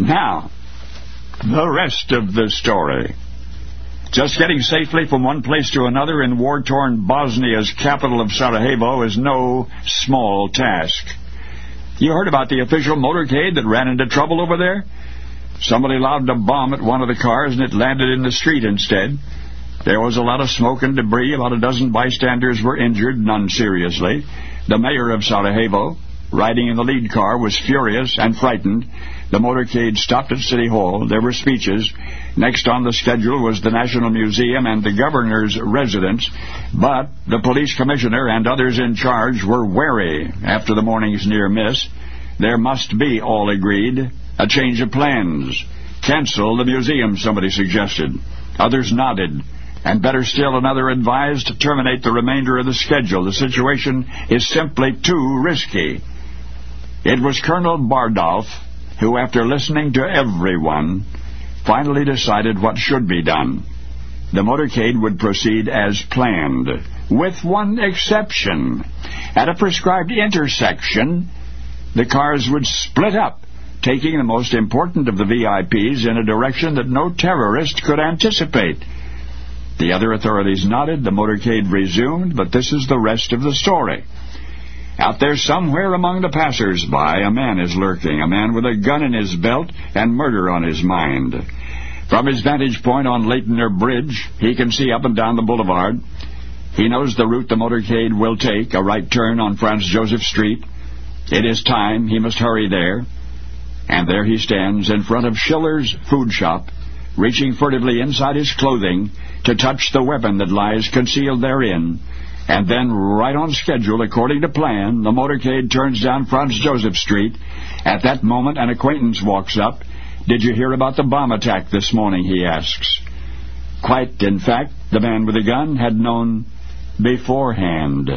Now, the rest of the story. Just getting safely from one place to another in war-torn Bosnia's capital of Sarajevo is no small task. You heard about the official motorcade that ran into trouble over there? Somebody lobbed a bomb at one of the cars and it landed in the street instead. There was a lot of smoke and debris. About a dozen bystanders were injured, none seriously. The mayor of Sarajevo, riding in the lead car, was furious and frightened. The motorcade stopped at City Hall. There were speeches. Next on the schedule was the National Museum and the governor's residence. But the police commissioner and others in charge were wary after the morning's near miss. There must be, all agreed, a change of plans. Cancel the museum, somebody suggested. Others nodded. And better still, another advised to terminate the remainder of the schedule. The situation is simply too risky. It was Colonel Bardolff who, after listening to everyone, finally decided what should be done. The motorcade would proceed as planned, with one exception. At a prescribed intersection, the cars would split up, taking the most important of the VIPs in a direction that no terrorist could anticipate. The other authorities nodded, the motorcade resumed, but this is the rest of the story. Out there somewhere among the passers-by, a man is lurking, a man with a gun in his belt and murder on his mind. From his vantage point on Leitner Bridge, he can see up and down the boulevard. He knows the route the motorcade will take, a right turn on Franz Joseph Street. It is time. He must hurry there. And there he stands in front of Schiller's food shop, reaching furtively inside his clothing to touch the weapon that lies concealed therein. And then, right on schedule, according to plan, the motorcade turns down Franz Joseph Street. At that moment, an acquaintance walks up. Did you hear about the bomb attack this morning, he asks. Quite, in fact, the man with the gun had known beforehand.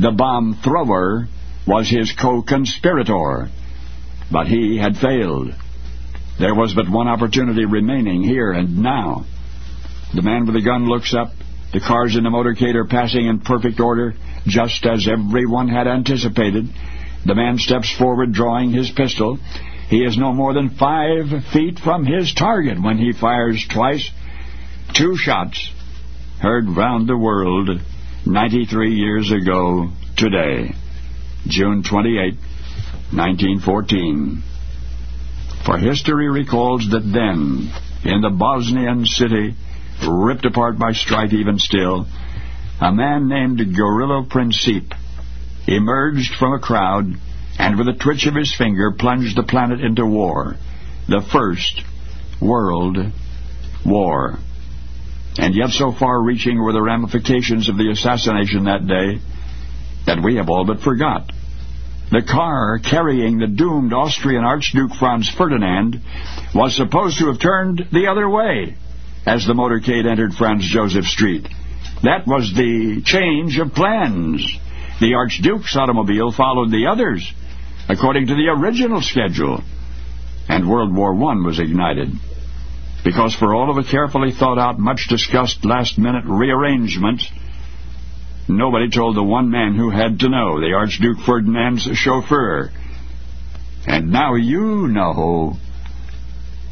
The bomb thrower was his co-conspirator. But he had failed. There was but one opportunity remaining here and now. The man with the gun looks up. The cars in the motorcade are passing in perfect order, just as everyone had anticipated. The man steps forward, drawing his pistol. He is no more than five feet from his target when he fires twice. Two shots heard round the world 93 years ago today, June 28, 1914. For history recalls that then, in the Bosnian city, ripped apart by strife even still, a man named Gavrilo Princip emerged from a crowd and with a twitch of his finger plunged the planet into war. The First World War. And yet so far-reaching were the ramifications of the assassination that day that we have all but forgot. The car carrying the doomed Austrian Archduke Franz Ferdinand was supposed to have turned the other way as the motorcade entered Franz Joseph Street. That was the change of plans. The Archduke's automobile followed the others, according to the original schedule. And World War I was ignited. Because for all of the carefully thought-out, much-discussed last-minute rearrangements, nobody told the one man who had to know, the Archduke Ferdinand's chauffeur. And now you know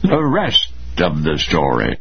the rest of the story.